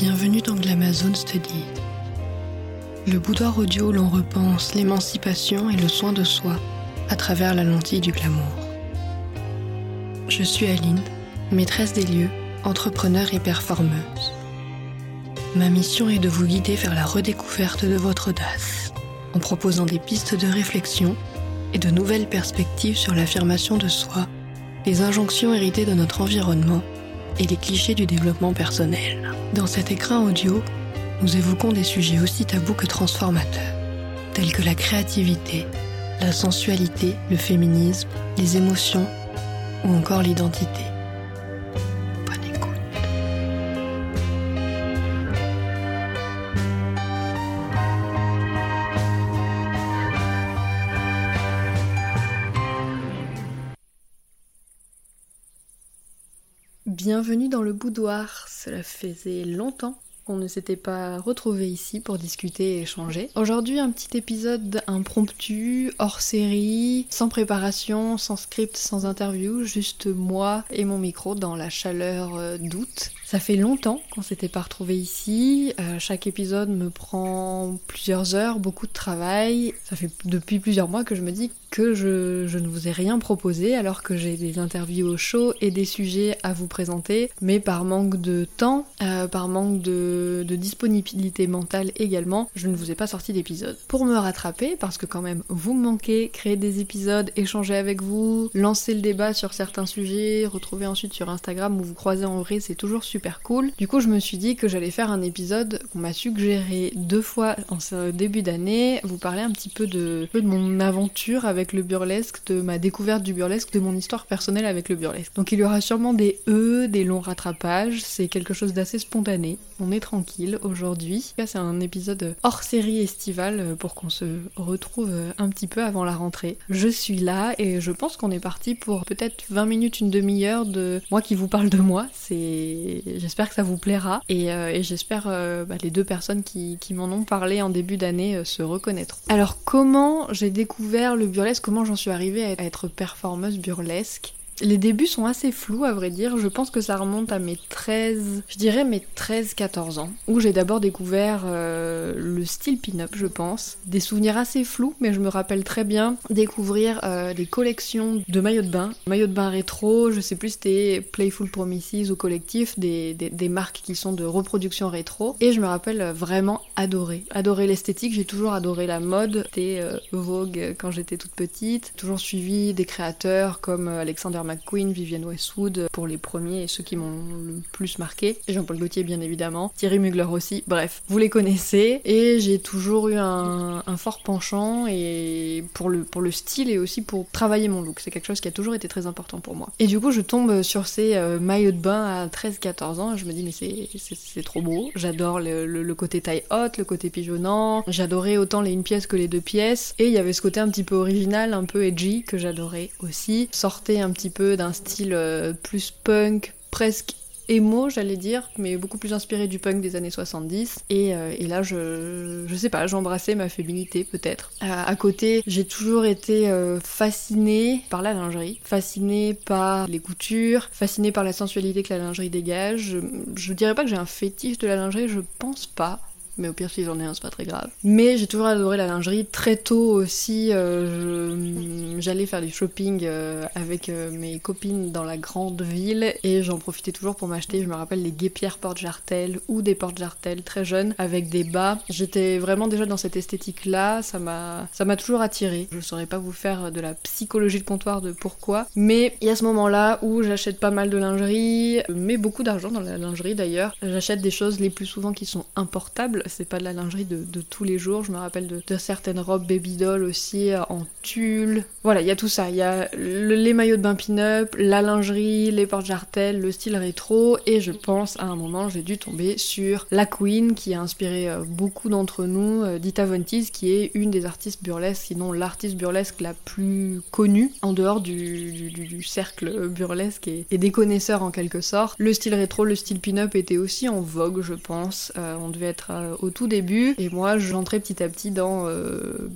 Bienvenue dans Glamazon Study. Le boudoir audio où l'on repense l'émancipation et le soin de soi à travers la lentille du glamour. Je suis Aline, maîtresse des lieux, entrepreneur et performeuse. Ma mission est de vous guider vers la redécouverte de votre audace, en proposant des pistes de réflexion et de nouvelles perspectives sur l'affirmation de soi, les injonctions héritées de notre environnement et les clichés du développement personnel. Dans cet écran audio, nous évoquons des sujets aussi tabous que transformateurs, tels que la créativité, la sensualité, le féminisme, les émotions ou encore l'identité. Bienvenue dans le boudoir. Cela faisait longtemps qu'on ne s'était pas retrouvés ici pour discuter et échanger. Aujourd'hui, un petit épisode impromptu, hors série, sans préparation, sans script, sans interview, juste moi et mon micro dans la chaleur euh, d'août. Ça fait longtemps qu'on s'était pas retrouvés ici. Euh, chaque épisode me prend plusieurs heures, beaucoup de travail. Ça fait depuis plusieurs mois que je me dis que je, ne vous ai rien proposé alors que j'ai des interviews au show et des sujets à vous présenter, mais par manque de temps, euh, par manque de, de, disponibilité mentale également, je ne vous ai pas sorti d'épisode. Pour me rattraper, parce que quand même vous me manquez, créer des épisodes, échanger avec vous, lancer le débat sur certains sujets, retrouver ensuite sur Instagram ou vous croiser en vrai, c'est toujours super cool. Du coup, je me suis dit que j'allais faire un épisode qu'on m'a suggéré deux fois en ce début d'année, vous parler un petit peu de, de mon aventure avec le burlesque, de ma découverte du burlesque, de mon histoire personnelle avec le burlesque. Donc il y aura sûrement des E, des longs rattrapages, c'est quelque chose d'assez spontané. On est tranquille aujourd'hui. C'est un épisode hors série estivale pour qu'on se retrouve un petit peu avant la rentrée. Je suis là et je pense qu'on est parti pour peut-être 20 minutes, une demi-heure de moi qui vous parle de moi. J'espère que ça vous plaira et, euh, j'espère euh, bah, les deux personnes qui, m'en ont parlé en début d'année euh, se reconnaîtront. Alors comment j'ai découvert le burlesque? Comment j'en suis arrivée à être performeuse burlesque? Les débuts sont assez flous à vrai dire, je pense que ça remonte à mes 13, je dirais mes 13-14 ans, où j'ai d'abord découvert euh, le style pin-up je pense. Des souvenirs assez flous, mais je me rappelle très bien découvrir euh, des collections de maillots de bain, maillots de bain rétro, je sais plus c'était Playful Promises ou Collectif, des, des, marques qui sont de reproduction rétro, et je me rappelle vraiment adorer, adorer l'esthétique, j'ai toujours adoré la mode, c'était euh, Vogue quand j'étais toute petite, toujours suivi des créateurs comme Alexander McQueen, Vivienne Westwood pour les premiers et ceux qui m'ont le plus marqué. Jean-Paul Gaultier bien évidemment, Thierry Mugler aussi, bref, vous les connaissez. Et j'ai toujours eu un, fort penchant et pour le, pour le style et aussi pour travailler mon look. C'est quelque chose qui a toujours été très important pour moi. Et du coup je tombe sur ces euh, maillots de bain à 13-14 ans je me dis mais c'est trop beau. J'adore le, le, côté taille haute, le côté pigeonnant. J'adorais autant les une pièce que les deux pièces. Et il y avait ce côté un petit peu original, un peu edgy que j'adorais aussi. Sortait un petit peu d'un style euh, plus punk, presque emo, j'allais dire, mais beaucoup plus inspiré du punk des années 70. Et, euh, et là, je, je sais pas, j'embrassais ma féminité peut-être. à côté, j'ai toujours été euh, fascinée par la lingerie, fascinée par les coutures, fascinée par la sensualité que la lingerie dégage. Je, je dirais pas que j'ai un fétiche de la lingerie, je pense pas mais au pire si j'en ai un c'est pas très grave. Mais j'ai toujours adoré la lingerie. Très tôt aussi, euh, j'allais faire du shopping euh, avec euh, mes copines dans la grande ville et j'en profitais toujours pour m'acheter, je me rappelle, les guépières porte-jartel ou des porte-jartel très jeunes avec des bas. J'étais vraiment déjà dans cette esthétique là, ça m'a ça m'a toujours attiré. Je saurais pas vous faire de la psychologie de comptoir de pourquoi, mais il y a ce moment là où j'achète pas mal de lingerie, mais beaucoup d'argent dans la lingerie d'ailleurs. J'achète des choses les plus souvent qui sont importables c'est pas de la lingerie de, tous les jours. Je me rappelle de, certaines robes baby doll aussi euh, en tulle. Voilà, il y a tout ça. Il y a le, les maillots de bain pin-up, la lingerie, les porte-jartelles, le style rétro. Et je pense à un moment, j'ai dû tomber sur la Queen qui a inspiré euh, beaucoup d'entre nous, euh, Dita Von qui est une des artistes burlesques, sinon l'artiste burlesque la plus connue en dehors du, du, cercle burlesque et, des connaisseurs en quelque sorte. Le style rétro, le style pin-up était aussi en vogue, je pense. On devait être au tout début. Et moi, j'entrais petit à petit dans euh,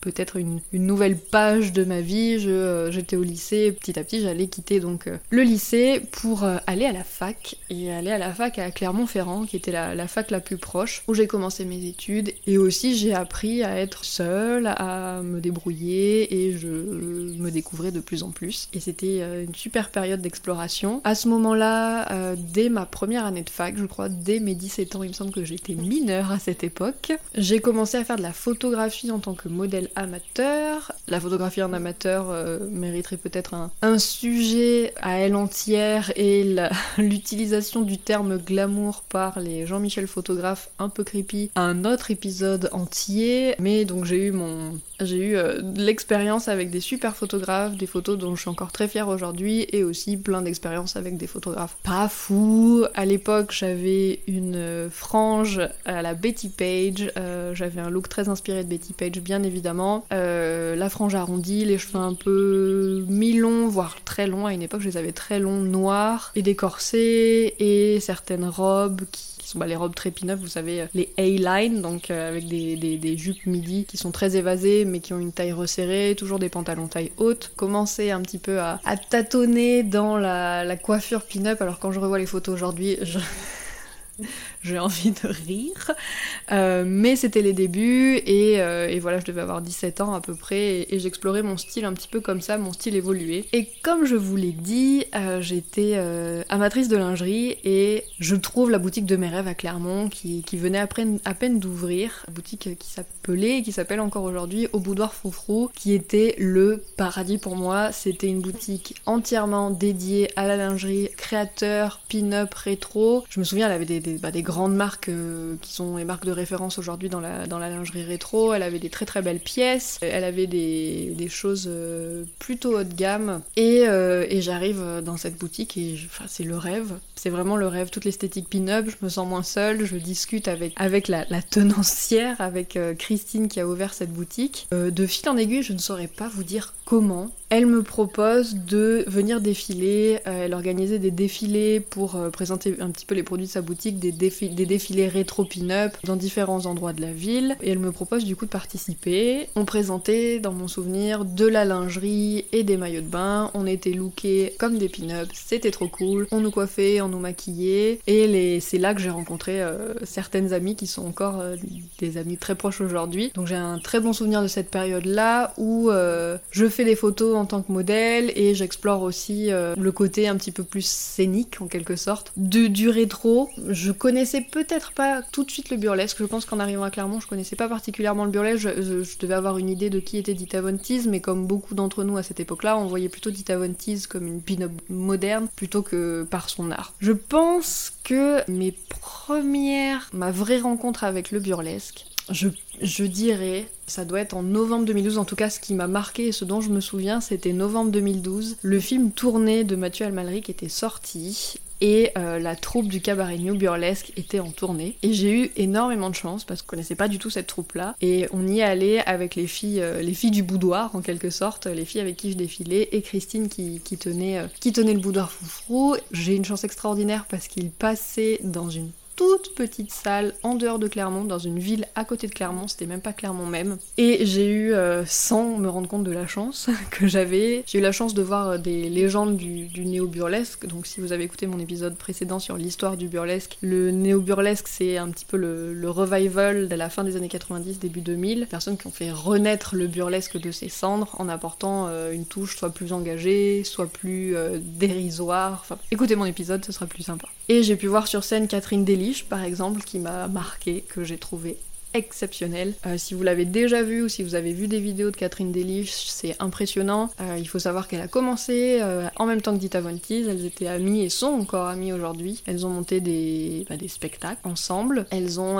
peut-être une, nouvelle page de ma vie. J'étais au lycée, petit à petit j'allais quitter donc le lycée pour aller à la fac et aller à la fac à Clermont-Ferrand qui était la, fac la plus proche où j'ai commencé mes études et aussi j'ai appris à être seule, à me débrouiller et je me découvrais de plus en plus. Et c'était une super période d'exploration. À ce moment-là, euh, dès ma première année de fac, je crois, dès mes 17 ans, il me semble que j'étais mineure à cette époque, j'ai commencé à faire de la photographie en tant que modèle amateur. La photographie en amateur euh, mériterait peut-être un, sujet à elle entière et l'utilisation du terme glamour par les Jean-Michel photographes un peu creepy, un autre épisode entier. Mais donc j'ai eu mon j'ai eu euh, l'expérience avec des super photographes, des photos dont je suis encore très fière aujourd'hui, et aussi plein d'expériences avec des photographes pas fous. À l'époque, j'avais une euh, frange à la Betty Page, j'avais un look très inspiré de Betty Page, bien évidemment. La frange arrondie, les cheveux un peu mi-longs, voire très longs. À une époque, je les avais très longs, noirs, et des corsets, et certaines robes qui sont bah, les robes très pin vous savez, euh, les A-line, donc euh, avec des, jupes midi qui sont très évasées mais qui ont une taille resserrée, toujours des pantalons taille haute. Commencer un petit peu à, tâtonner dans la, la coiffure pin-up, alors quand je revois les photos aujourd'hui, je... j'ai envie de rire. Euh, mais c'était les débuts euh, et, voilà, je devais avoir 17 ans à peu près et, j'explorais mon style un petit peu comme ça, mon style évoluait. Et comme je vous l'ai dit, euh, j'étais amatrice de lingerie et je trouve la boutique de mes rêves à Clermont qui, venait à peine, à peine d'ouvrir, boutique qui s'appelait et qui s'appelle encore aujourd'hui Au Boudoir Froufrou, qui était le paradis pour moi. C'était une boutique entièrement dédiée à la lingerie, créateur, pin-up, rétro. Je me souviens, elle avait des, bah, des grandes marques euh, qui sont les marques de référence aujourd'hui dans la, dans la lingerie rétro. Elle avait des très très belles pièces, elle avait des, des choses euh, plutôt haut de gamme. Et, euh, et j'arrive dans cette boutique et enfin, c'est le rêve. C'est vraiment le rêve, toute l'esthétique pin-up. Je me sens moins seule, je discute avec, avec la tenancière, avec Christine qui a ouvert cette boutique. de fil en aiguille, je ne saurais pas vous dire comment. Elle me propose de venir défiler, elle organisait des défilés pour présenter un petit peu les produits de sa boutique, des défilés rétro pin-up dans différents endroits de la ville. Et elle me propose du coup de participer. On présentait dans mon souvenir de la lingerie et des maillots de bain, on était lookés comme des pin-up, c'était trop cool, on nous coiffait, on nous maquillait. Et c'est là que j'ai rencontré euh, certaines amies qui sont encore euh, des amies très proches aujourd'hui. Donc j'ai un très bon souvenir de cette période là où euh, je fais des photos en tant que modèle et j'explore aussi le côté un petit peu plus scénique en quelque sorte de, du rétro. Je connaissais peut-être pas tout de suite le burlesque. Je pense qu'en arrivant à Clermont, je connaissais pas particulièrement le burlesque. Je, devais avoir une idée de qui était Dita Von Teese, mais comme beaucoup d'entre nous à cette époque-là, on voyait plutôt Dita Von Teese comme une pin-up moderne plutôt que par son art. Je pense que mes premières, ma vraie rencontre avec le burlesque, je, je, dirais, ça doit être en novembre 2012, en tout cas ce qui m'a marqué et ce dont je me souviens, c'était novembre 2012. Le film tourné de Mathieu Almalric était sorti et euh, la troupe du cabaret New Burlesque était en tournée. Et j'ai eu énormément de chance parce qu'on connaissait pas du tout cette troupe-là. Et on y allait avec les filles, euh, les filles du boudoir en quelque sorte, les filles avec qui je défilais et Christine qui, tenait, euh, qui tenait le boudoir foufrou. J'ai une chance extraordinaire parce qu'il passait dans une toute petite salle en dehors de Clermont, dans une ville à côté de Clermont, c'était même pas Clermont même. Et j'ai eu, euh, sans me rendre compte de la chance que j'avais, j'ai eu la chance de voir euh, des légendes du, néo-burlesque. Donc si vous avez écouté mon épisode précédent sur l'histoire du burlesque, le néo-burlesque c'est un petit peu le, revival de la fin des années 90, début 2000. Personnes qui ont fait renaître le burlesque de ses cendres en apportant euh, une touche soit plus engagée, soit plus dérisoire. Enfin, écoutez mon épisode, ce sera plus sympa. Et j'ai pu voir sur scène Catherine Par exemple, qui m'a marqué, que j'ai trouvé exceptionnel. Euh, si vous l'avez déjà vu ou si vous avez vu des vidéos de Catherine Delich, c'est impressionnant. Euh, il faut savoir qu'elle a commencé euh, en même temps que Dita Von Teese, elles étaient amies et sont encore amies aujourd'hui. Elles ont monté des, bah, spectacles ensemble. Elles ont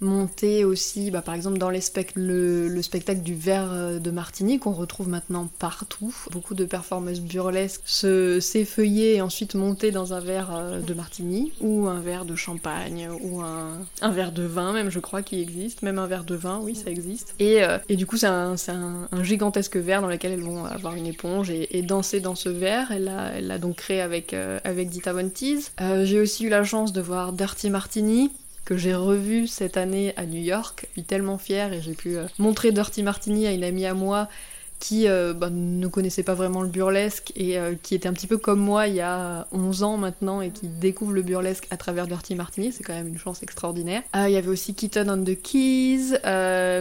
monté aussi, bah, par exemple dans le, le, spectacle du verre de Martini qu'on retrouve maintenant partout. Beaucoup de performances burlesques se s'effeuiller et ensuite monter dans un verre de Martini ou un verre de champagne ou un verre de vin même je crois qui existe même un verre de vin, oui, ça existe. Et, euh, et du coup, c'est un, un, gigantesque verre dans lequel elles vont avoir une éponge et, danser dans ce verre. Elle l'a elle donc créé avec, euh, avec Dita Von Teese. Euh, j'ai aussi eu la chance de voir Dirty Martini, que j'ai revu cette année à New York. Je suis tellement fière et j'ai pu euh, montrer Dirty Martini à une amie à moi qui euh, bah, ne connaissait pas vraiment le burlesque et euh, qui était un petit peu comme moi il y a 11 ans maintenant et qui découvre le burlesque à travers Dirty Martini, c'est quand même une chance extraordinaire. Euh, il y avait aussi Kitten on the Keys,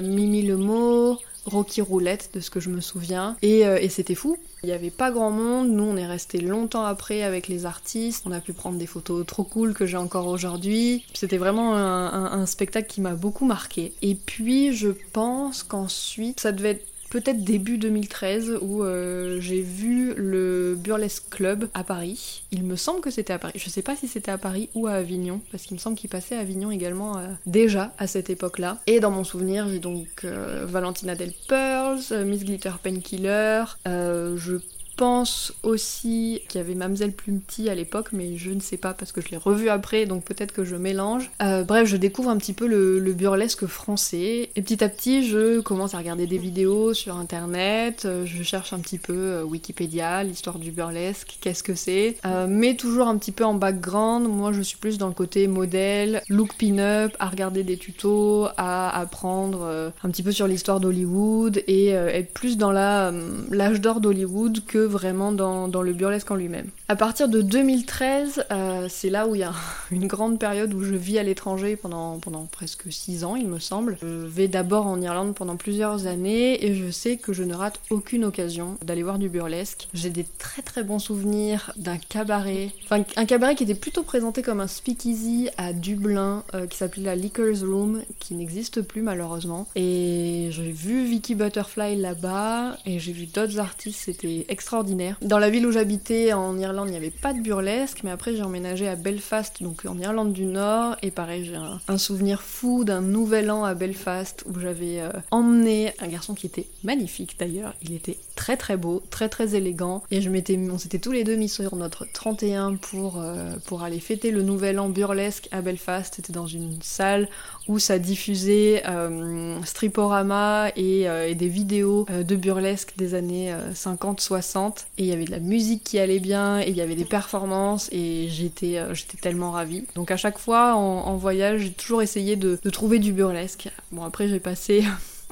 Mimi le mot, Rocky Roulette de ce que je me souviens et, c'était fou. Il n'y avait pas grand monde, nous on est resté longtemps après avec les artistes, on a pu prendre des photos trop cool que j'ai encore aujourd'hui. C'était vraiment un, un spectacle qui m'a beaucoup marqué. Et puis je pense qu'ensuite ça devait être peut-être début 2013 où euh, j'ai vu le Burlesque Club à Paris. Il me semble que c'était à Paris. Je sais pas si c'était à Paris ou à Avignon, parce qu'il me semble qu'il passait à Avignon également euh, déjà à cette époque-là. Et dans mon souvenir, j'ai donc euh, Valentina Del Pearls, Miss Glitter Painkiller, je pense aussi qu'il y avait Mamselle Plumty à l'époque, mais je ne sais pas parce que je l'ai revu après, donc peut-être que je mélange. Euh, bref, je découvre un petit peu le, burlesque français, et petit à petit, je commence à regarder des vidéos sur internet, euh, je cherche un petit peu euh, Wikipédia, l'histoire du burlesque, qu'est-ce que c'est, mais toujours un petit peu en background. Moi, je suis plus dans le côté modèle, look pin-up, à regarder des tutos, à apprendre un petit peu sur l'histoire d'Hollywood et être plus dans l'âge d'or d'Hollywood que vraiment dans, le burlesque en lui-même. À partir de 2013, euh, c'est là où il y a une grande période où je vis à l'étranger pendant, presque 6 ans, il me semble. Je vais d'abord en Irlande pendant plusieurs années et je sais que je ne rate aucune occasion d'aller voir du burlesque. J'ai des très très bons souvenirs d'un cabaret, enfin un cabaret qui était plutôt présenté comme un speakeasy à Dublin, euh, qui s'appelait la Liquor's Room, qui n'existe plus malheureusement. Et j'ai vu Vicky Butterfly là-bas et j'ai vu d'autres artistes, c'était extraordinaire dans la ville où j'habitais en Irlande, il n'y avait pas de burlesque, mais après j'ai emménagé à Belfast, donc en Irlande du Nord, et pareil, j'ai un, souvenir fou d'un nouvel an à Belfast où j'avais euh, emmené un garçon qui était magnifique d'ailleurs. Il était très très beau, très très élégant, et je m'étais, on s'était tous les deux mis sur notre 31 pour, euh, pour aller fêter le nouvel an burlesque à Belfast. C'était dans une salle où ça diffusait euh, Striporama et, et, des vidéos de burlesque des années 50-60 et il y avait de la musique qui allait bien et il y avait des performances et j'étais euh, j'étais tellement ravie. Donc à chaque fois en, voyage, j'ai toujours essayé de, trouver du burlesque. Bon après j'ai passé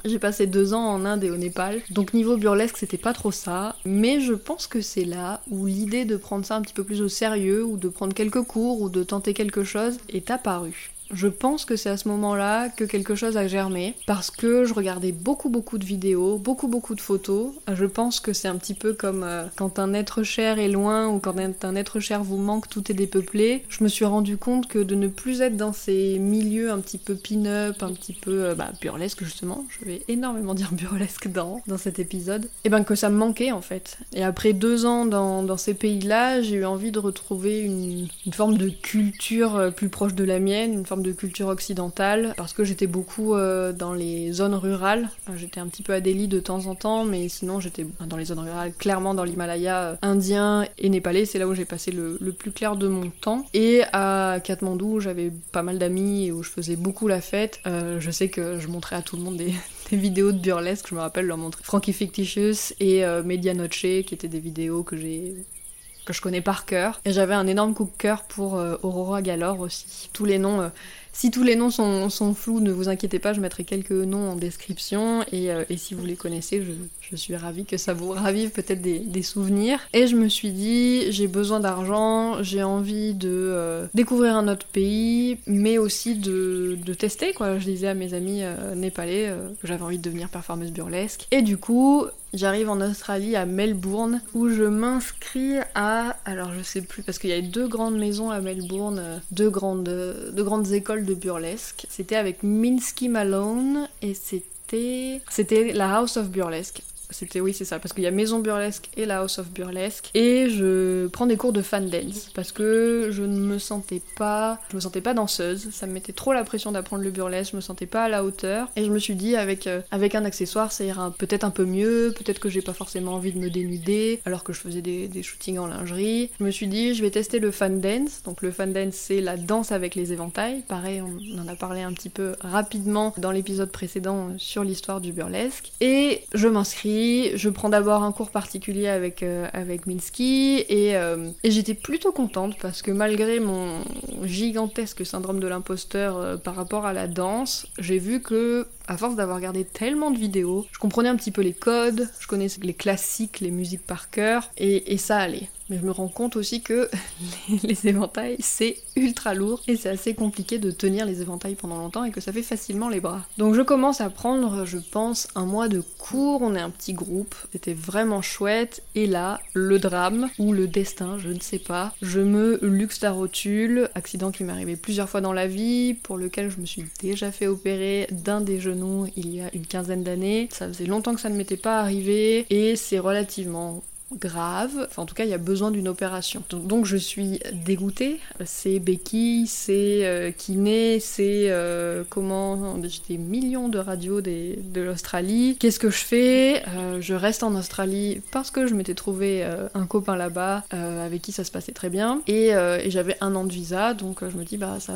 J'ai passé deux ans en Inde et au Népal, donc niveau burlesque c'était pas trop ça, mais je pense que c'est là où l'idée de prendre ça un petit peu plus au sérieux, ou de prendre quelques cours, ou de tenter quelque chose est apparue. Je pense que c'est à ce moment-là que quelque chose a germé parce que je regardais beaucoup beaucoup de vidéos, beaucoup beaucoup de photos. Je pense que c'est un petit peu comme euh, quand un être cher est loin ou quand un être cher vous manque, tout est dépeuplé. Je me suis rendu compte que de ne plus être dans ces milieux un petit peu pin-up, un petit peu euh, bah, burlesque justement, je vais énormément dire burlesque dans, dans cet épisode, et eh ben que ça me manquait en fait. Et après deux ans dans, dans ces pays-là, j'ai eu envie de retrouver une, une forme de culture euh, plus proche de la mienne, une forme de culture occidentale parce que j'étais beaucoup euh, dans les zones rurales. J'étais un petit peu à Delhi de temps en temps, mais sinon j'étais dans les zones rurales, clairement dans l'Himalaya euh, indien et népalais. C'est là où j'ai passé le, plus clair de mon temps. Et à Katmandou, j'avais pas mal d'amis et où je faisais beaucoup la fête. Euh, je sais que je montrais à tout le monde des, vidéos de burlesque. Je me rappelle leur montrer Frankie Fictitious et Medianoche, qui étaient des vidéos que j'ai que je connais par cœur. Et j'avais un énorme coup de cœur pour Aurora Galore aussi. Tous les noms si tous les noms sont, flous, ne vous inquiétez pas, je mettrai quelques noms en description et, euh, si vous les connaissez, je, suis ravie que ça vous ravive peut-être des, souvenirs. Et je me suis dit, j'ai besoin d'argent, j'ai envie de euh, découvrir un autre pays, mais aussi de, tester quoi. Je disais à mes amis euh, népalais que j'avais envie de devenir performeuse burlesque. Et du coup, J'arrive en Australie à Melbourne où je m'inscris à alors je sais plus parce qu'il y a deux grandes maisons à Melbourne, deux grandes deux grandes écoles de burlesque. C'était avec Minsky Malone et c'était c'était la House of Burlesque. C'était oui, c'est ça, parce qu'il y a Maison Burlesque et la House of Burlesque. Et je prends des cours de fan dance parce que je ne me sentais pas, je me sentais pas danseuse. Ça me mettait trop la pression d'apprendre le burlesque. Je me sentais pas à la hauteur. Et je me suis dit avec euh, avec un accessoire, ça ira peut-être un peu mieux. Peut-être que j'ai pas forcément envie de me dénuder alors que je faisais des, des shootings en lingerie. Je me suis dit, je vais tester le fan dance. Donc le fan dance, c'est la danse avec les éventails. Pareil, on en a parlé un petit peu rapidement dans l'épisode précédent sur l'histoire du burlesque. Et je m'inscris je prends d'abord un cours particulier avec, euh, Minsky et, euh, et j'étais plutôt contente parce que malgré mon gigantesque syndrome de l'imposteur euh, par rapport à la danse, j'ai vu que à force d'avoir regardé tellement de vidéos, je comprenais un petit peu les codes, je connaissais les classiques, les musiques par cœur, et, ça allait. Mais je me rends compte aussi que les, les éventails, c'est ultra lourd et c'est assez compliqué de tenir les éventails pendant longtemps et que ça fait facilement les bras. Donc je commence à prendre, je pense, un mois de cours, on est un petit groupe, c'était vraiment chouette, et là, le drame, ou le destin, je ne sais pas, je me luxe la rotule, accident qui m'est arrivé plusieurs fois dans la vie, pour lequel je me suis déjà fait opérer d'un des il y a une quinzaine d'années. Ça faisait longtemps que ça ne m'était pas arrivé et c'est relativement grave. Enfin, en tout cas, il y a besoin d'une opération. Donc, je suis dégoûtée. C'est béquilles, c'est euh, kiné, c'est euh, comment. J'ai des millions de radios des, de l'Australie. Qu'est-ce que je fais? Euh, Je reste en Australie parce que je m'étais trouvé euh, un copain là-bas avec qui ça se passait très bien. Et, j'avais un an de visa, donc je me dis, bah ça,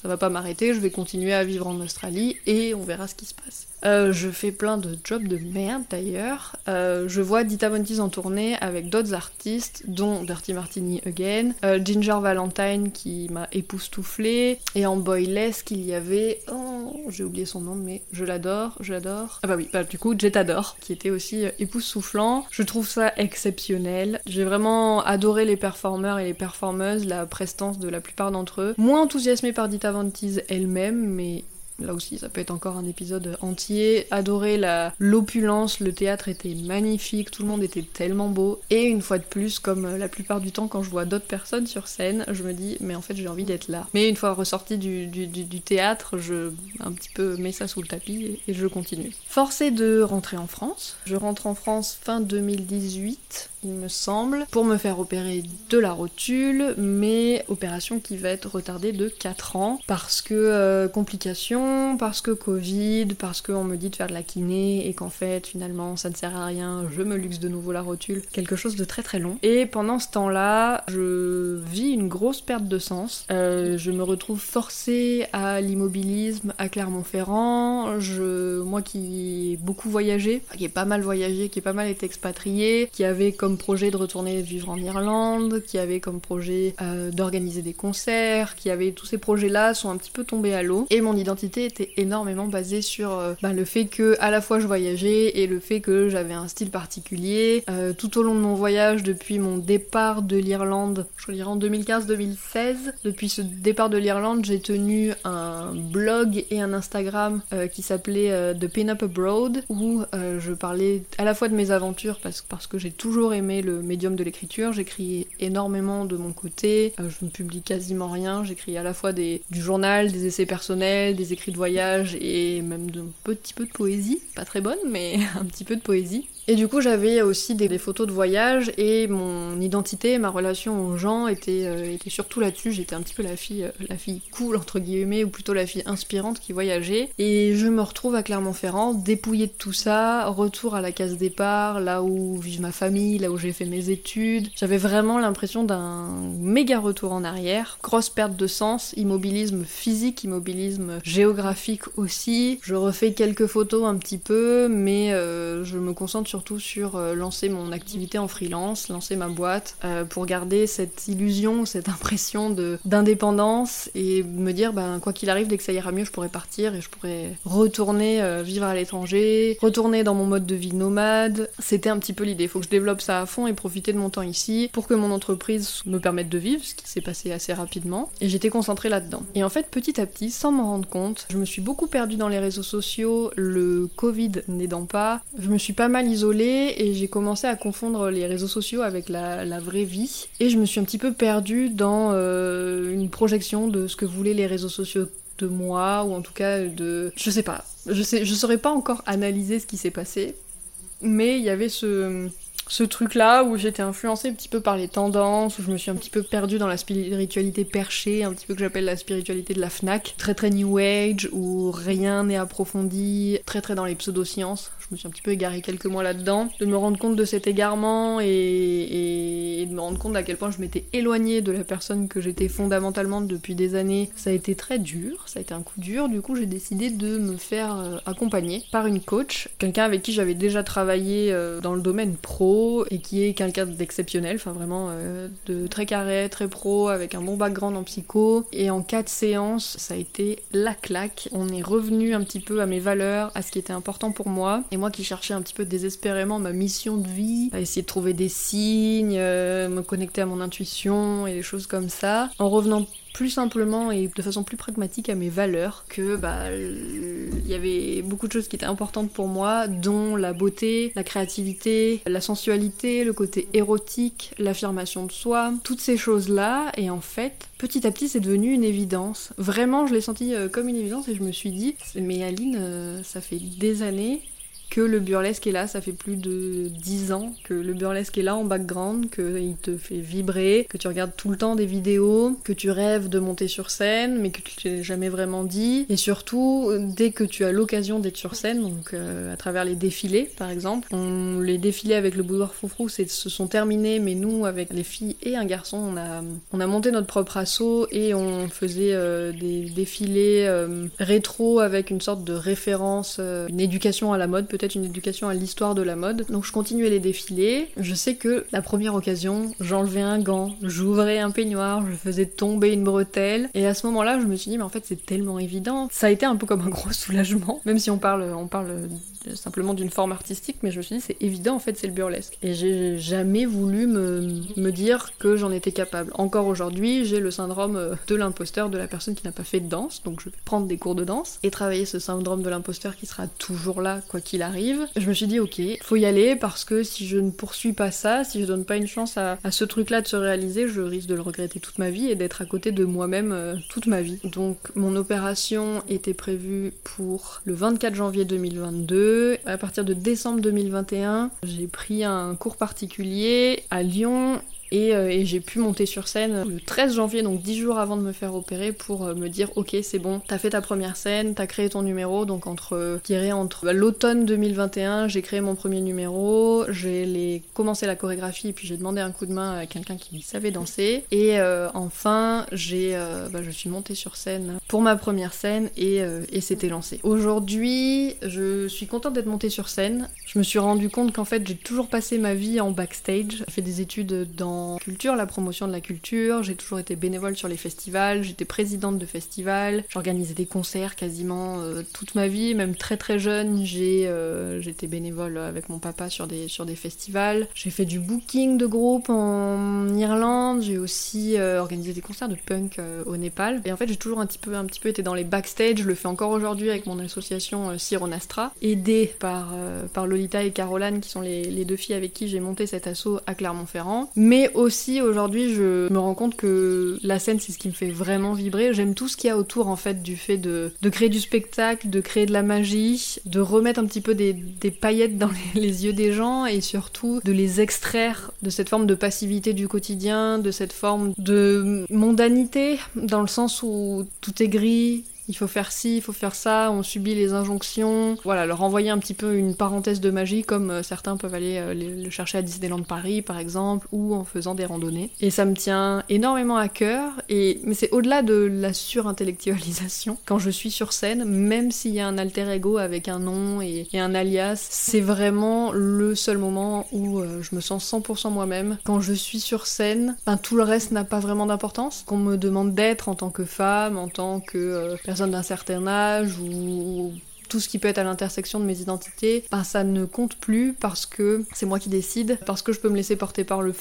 ça va pas m'arrêter, je vais continuer à vivre en Australie et on verra ce qui se passe. Je fais plein de jobs de merde d'ailleurs. Je vois Dita Von Teese en tournée avec d'autres artistes, dont Dirty Martini Again, euh, Ginger Valentine qui m'a époustouflée, et en boylesque il y avait... Oh, j'ai oublié son nom, mais je l'adore, je l'adore. Ah bah oui, bah du coup, Jetador, qui était aussi euh, époustouflant. Je trouve ça exceptionnel. J'ai vraiment adoré les performeurs et les performeuses, la prestance de la plupart d'entre eux. Moins enthousiasmée par Dita Von Teese elle-même, mais Là aussi, ça peut être encore un épisode entier. Adorer l'opulence, le théâtre était magnifique, tout le monde était tellement beau. Et une fois de plus, comme euh, la plupart du temps quand je vois d'autres personnes sur scène, je me dis, mais en fait j'ai envie d'être là. Mais une fois ressorti du théâtre, je un petit peu mets ça sous le tapis et, et je continue. Forcé de rentrer en France. Je rentre en France fin 2018 il me semble, pour me faire opérer de la rotule, mais opération qui va être retardée de 4 ans parce que euh, complications, parce que Covid, parce qu'on me dit de faire de la kiné et qu'en fait finalement ça ne sert à rien, je me luxe de nouveau la rotule, quelque chose de très très long. Et pendant ce temps-là, je vis une grosse perte de sens. Euh, je me retrouve forcée à l'immobilisme à Clermont-Ferrand. Je, moi qui ai beaucoup voyagé, qui ai pas mal voyagé, qui ai pas mal été expatrié, qui avait comme projet de retourner vivre en Irlande, qui avait comme projet euh, d'organiser des concerts, qui avait tous ces projets-là sont un petit peu tombés à l'eau. Et mon identité était énormément basée sur euh, bah, le fait que à la fois je voyageais et le fait que j'avais un style particulier. Euh, tout au long de mon voyage, depuis mon départ de l'Irlande, je dirais en 2015-2016, depuis ce départ de l'Irlande, j'ai tenu un blog et un Instagram qui s'appelait The Pin Up Abroad, où je parlais à la fois de mes aventures parce, parce que j'ai toujours aimé le médium de l'écriture, j'écris énormément de mon côté, euh, je ne publie quasiment rien, j'écris à la fois des, du journal, des essais personnels, des écrits de voyage et même d'un petit peu de poésie, pas très bonne, mais un petit peu de poésie. Et du coup, j'avais aussi des, photos de voyage et mon identité, ma relation aux gens était, euh, surtout là-dessus. J'étais un petit peu la fille, euh, la fille cool entre guillemets, ou plutôt la fille inspirante qui voyageait. Et je me retrouve à Clermont-Ferrand, dépouillée de tout ça, retour à la case départ, là où vit ma famille, là où j'ai fait mes études. J'avais vraiment l'impression d'un méga retour en arrière, grosse perte de sens, immobilisme physique, immobilisme géographique aussi. Je refais quelques photos un petit peu, mais euh, je me concentre surtout sur euh, lancer mon activité en freelance, lancer ma boîte, euh, pour garder cette illusion, cette impression d'indépendance et me dire, ben quoi qu'il arrive, dès que ça ira mieux, je pourrais partir et je pourrais retourner euh, vivre à l'étranger, retourner dans mon mode de vie nomade. C'était un petit peu l'idée. Faut que je développe ça à fond et profiter de mon temps ici pour que mon entreprise me permette de vivre, ce qui s'est passé assez rapidement. Et j'étais concentrée là-dedans. Et en fait, petit à petit, sans m'en rendre compte, je me suis beaucoup perdue dans les réseaux sociaux, le Covid n'aidant pas. Je me suis pas mal isolée et j'ai commencé à confondre les réseaux sociaux avec la, vraie vie. Et je me suis un petit peu perdue dans euh, une projection de ce que voulaient les réseaux sociaux de moi, ou en tout cas de... Je sais pas. Je sais, saurais pas encore analyser ce qui s'est passé, mais il y avait ce ce truc-là où j'étais influencée un petit peu par les tendances, où je me suis un petit peu perdue dans la spiritualité perchée, un petit peu que j'appelle la spiritualité de la FNAC, très très new age, où rien n'est approfondi, très très dans les pseudosciences. Je me suis un petit peu égarée quelques mois là-dedans. De me rendre compte de cet égarement et, de me rendre compte à quel point je m'étais éloignée de la personne que j'étais fondamentalement depuis des années, ça a été très dur, ça a été un coup dur. Du coup, j'ai décidé de me faire euh, accompagner par une coach, quelqu'un avec qui j'avais déjà travaillé euh, dans le domaine pro et qui est quelqu'un d'exceptionnel, enfin vraiment euh, de très carré, très pro, avec un bon background en psycho. Et en quatre séances, ça a été la claque. On est revenu un petit peu à mes valeurs, à ce qui était important pour moi. Moi qui cherchais un petit peu désespérément ma mission de vie, à essayer de trouver des signes, euh, me connecter à mon intuition et des choses comme ça. En revenant plus simplement et de façon plus pragmatique à mes valeurs, que bah il y avait beaucoup de choses qui étaient importantes pour moi, dont la beauté, la créativité, la sensualité, le côté érotique, l'affirmation de soi, toutes ces choses-là, et en fait, petit à petit, c'est devenu une évidence. Vraiment, je l'ai senti euh, comme une évidence et je me suis dit, mais Aline, euh, ça fait des années que le burlesque est là, ça fait plus de 10 ans que le burlesque est là en background, qu'il te fait vibrer, que tu regardes tout le temps des vidéos, que tu rêves de monter sur scène, mais que tu t'es jamais vraiment dit. Et surtout, dès que tu as l'occasion d'être sur scène, donc euh, à travers les défilés par exemple, les défilés avec le boudoir foufrou se sont terminés, mais nous, avec les filles et un garçon, on a, on a monté notre propre assaut et on faisait euh, des défilés euh, rétro avec une sorte de référence, une éducation à la mode peut-être une éducation à l'histoire de la mode. Donc je continuais les défilés. Je sais que la première occasion, j'enlevais un gant, j'ouvrais un peignoir, je faisais tomber une bretelle. Et à ce moment-là, je me suis dit, mais en fait, c'est tellement évident. Ça a été un peu comme un gros soulagement, même si on parle, on parle simplement d'une forme artistique, mais je me suis dit, c'est évident, en fait, c'est le burlesque. Et j'ai jamais voulu me, me dire que j'en étais capable. Encore aujourd'hui, j'ai le syndrome euh, de l'imposteur, de la personne qui n'a pas fait de danse, donc je vais prendre des cours de danse et travailler ce syndrome de l'imposteur qui sera toujours là, quoi qu'il arrive. Je me suis dit, ok, faut y aller parce que si je ne poursuis pas ça, si je donne pas une chance à, à ce truc-là de se réaliser, je risque de le regretter toute ma vie et d'être à côté de moi-même euh, toute ma vie. Donc, mon opération était prévue pour le 24 janvier 2022 à partir de décembre 2021, j'ai pris un cours particulier à Lyon euh, et, j'ai pu monter sur scène le 13 janvier, donc 10 jours avant de me faire opérer, pour euh, me dire ok c'est bon, t'as fait ta première scène, t'as créé ton numéro, donc entre, euh, entre bah, l'automne 2021, j'ai créé mon premier numéro, j'ai commencé la chorégraphie et puis j'ai demandé un coup de main à quelqu'un qui savait danser, et enfin j'ai, bah, je suis montée sur scène pour ma première scène et, et c'était lancé. Aujourd'hui, je suis contente d'être montée sur scène. Je me suis rendu compte qu'en fait j'ai toujours passé ma vie en backstage, j'ai fait des études dans culture, la promotion de la culture. J'ai toujours été bénévole sur les festivals, j'étais présidente de festivals, j'organisais des concerts quasiment euh, toute ma vie, même très très jeune, j'ai euh, j'étais bénévole avec mon papa sur des, sur des festivals. J'ai fait du booking de groupe en Irlande, j'ai aussi euh, organisé des concerts de punk au Népal. Et en fait, j'ai toujours un petit peu un petit peu été dans les backstage, je le fais encore aujourd'hui avec mon association Sironastra, aidée par par Lolita et Caroline qui sont les, les deux filles avec qui j'ai monté cet assaut à Clermont-Ferrand. Mais aussi aujourd'hui je me rends compte que la scène c'est ce qui me fait vraiment vibrer. J'aime tout ce qu'il y a autour en fait du fait de, de, créer du spectacle, de créer de la magie, de remettre un petit peu des, des paillettes dans les, yeux des gens et surtout de les extraire de cette forme de passivité du quotidien, de cette forme de mondanité dans le sens où tout est gris, il faut faire ci, il faut faire ça, on subit les injonctions. Voilà, leur envoyer un petit peu une parenthèse de magie comme euh, certains peuvent aller euh, le chercher à Disneyland Paris par exemple ou en faisant des randonnées. Et ça me tient énormément à cœur mais c'est au-delà de la surintellectualisation. Quand je suis sur scène, même s'il y a un alter ego avec un nom et, un alias, c'est vraiment le seul moment où euh, je me sens 100% moi-même. Quand je suis sur scène, ben, tout le reste n'a pas vraiment d'importance. Qu'on me demande d'être en tant que femme, en tant que personne d'un certain âge ou tout ce qui peut être à l'intersection de mes identités, ben ça ne compte plus parce que c'est moi qui décide, parce que je peux me laisser porter par le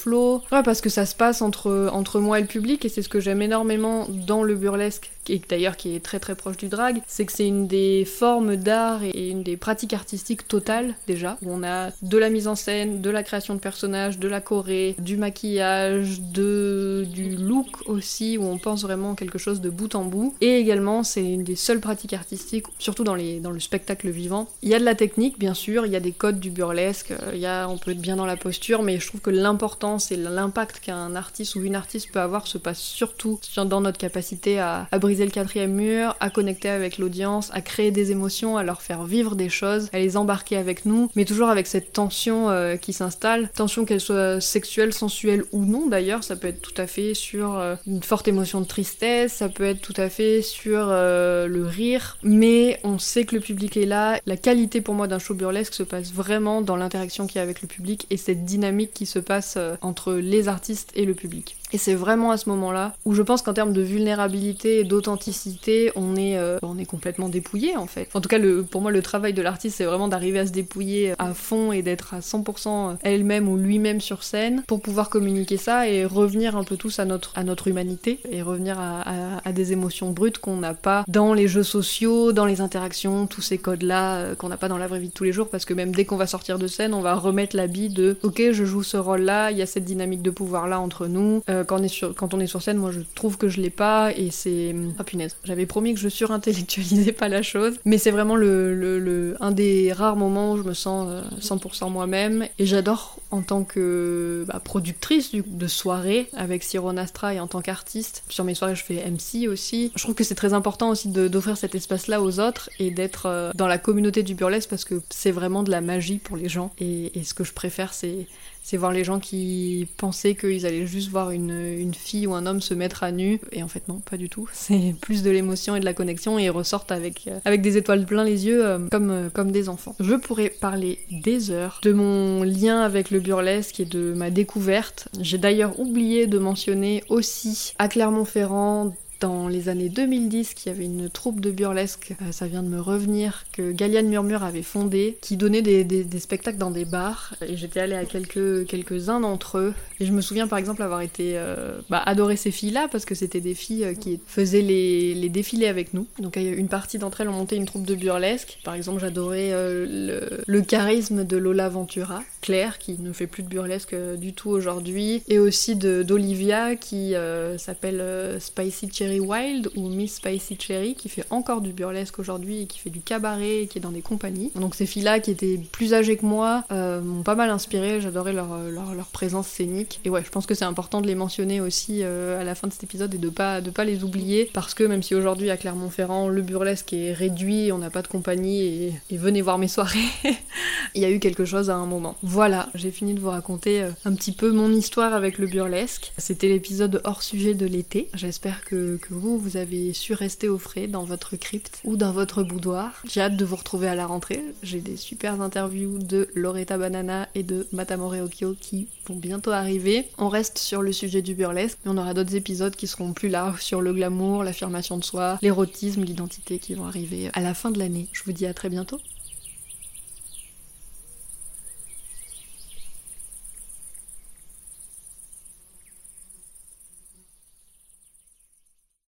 ouais, parce que ça se passe entre, entre moi et le public et c'est ce que j'aime énormément dans le burlesque et d'ailleurs qui est très très proche du drag, c'est que c'est une des formes d'art et une des pratiques artistiques totales déjà, où on a de la mise en scène, de la création de personnages, de la choré, du maquillage, de du look aussi, où on pense vraiment quelque chose de bout en bout. Et également, c'est une des seules pratiques artistiques, surtout dans, les, dans le spectacle vivant. Il y a de la technique, bien sûr, il y a des codes du burlesque, il y a, on peut être bien dans la posture, mais je trouve que l'importance et l'impact qu'un artiste ou une artiste peut avoir se passe surtout dans notre capacité à, à briser le quatrième mur, à connecter avec l'audience, à créer des émotions, à leur faire vivre des choses, à les embarquer avec nous, mais toujours avec cette tension euh, qui s'installe, tension qu'elle soit sexuelle, sensuelle ou non d'ailleurs, ça peut être tout à fait sur euh, une forte émotion de tristesse, ça peut être tout à fait sur euh, le rire, mais on sait que le public est là. La qualité pour moi d'un show burlesque se passe vraiment dans l'interaction qu'il y a avec le public et cette dynamique qui se passe entre les artistes et le public. Et c'est vraiment à ce moment-là où je pense qu'en termes de vulnérabilité et d'authenticité, on est euh, on est complètement dépouillé en fait. En tout cas, le, pour moi, le travail de l'artiste, c'est vraiment d'arriver à se dépouiller à fond et d'être à 100% elle-même ou lui-même sur scène pour pouvoir communiquer ça et revenir un peu tous à notre à notre humanité et revenir à, à, des émotions brutes qu'on n'a pas dans les jeux sociaux, dans les interactions, tous ces codes-là euh, qu'on n'a pas dans la vraie vie de tous les jours parce que même dès qu'on va sortir de scène, on va remettre l'habit de ok, je joue ce rôle-là, il y a cette dynamique de pouvoir-là entre nous. Euh, quand, on est sur, quand on est sur scène, moi je trouve que je l'ai pas et c'est. Ah punaise, j'avais promis que je surintellectualisais pas la chose, mais c'est vraiment le, le, un des rares moments où je me sens 100% euh, moi-même et j'adore en tant que bah, productrice de soirée avec Siron Astra et en tant qu'artiste. Sur mes soirées, je fais MC aussi. Je trouve que c'est très important aussi d'offrir cet espace-là aux autres et d'être euh, dans la communauté du burlesque parce que c'est vraiment de la magie pour les gens et ce que je préfère, c'est c'est voir les gens qui pensaient qu'ils allaient juste voir une, une, fille ou un homme se mettre à nu. Et en fait, non, pas du tout. C'est plus de l'émotion et de la connexion et ils ressortent avec, euh, avec des étoiles plein les yeux euh, comme, euh, comme des enfants. Je pourrais parler des heures de mon lien avec le burlesque et de ma découverte. J'ai d'ailleurs oublié de mentionner aussi à Clermont-Ferrand dans les années 2010 qu'il y avait une troupe de burlesque, euh, ça vient de me revenir, que Galiane Murmure avait fondé, qui donnait des, spectacles dans des bars. Et j'étais allée à quelques, quelques-uns d'entre eux. Et je me souviens par exemple avoir été euh, bah, adorer ces filles-là parce que c'était des filles euh, qui faisaient les, défilés avec nous. Donc une partie d'entre elles ont monté une troupe de burlesque. Par exemple, j'adorais le, charisme de Lola Ventura, Claire, qui ne fait plus de burlesque du tout aujourd'hui, et aussi d'Olivia qui s'appelle Spicy Cherry Wild ou Miss Spicy Cherry qui fait encore du burlesque aujourd'hui et qui fait du cabaret et qui est dans des compagnies. Donc ces filles-là qui étaient plus âgées que moi euh, m'ont pas mal inspiré, j'adorais leur, présence scénique. Et ouais, je pense que c'est important de les mentionner aussi euh, à la fin de cet épisode et de pas, pas les oublier parce que même si aujourd'hui à Clermont-Ferrand le burlesque est réduit, on n'a pas de compagnie et, venez voir mes soirées, il y a eu quelque chose à un moment. Voilà, j'ai fini de vous raconter euh, un petit peu mon histoire avec le burlesque. C'était l'épisode hors sujet de l'été. J'espère que, vous, vous avez su rester au frais dans votre crypte ou dans votre boudoir. J'ai hâte de vous retrouver à la rentrée. J'ai des super interviews de Loretta Banana et de Matamore Okio qui vont bientôt arriver. On reste sur le sujet du burlesque, mais on aura d'autres épisodes qui seront plus larges sur le glamour, l'affirmation de soi, l'érotisme, l'identité qui vont arriver à la fin de l'année. Je vous dis à très bientôt.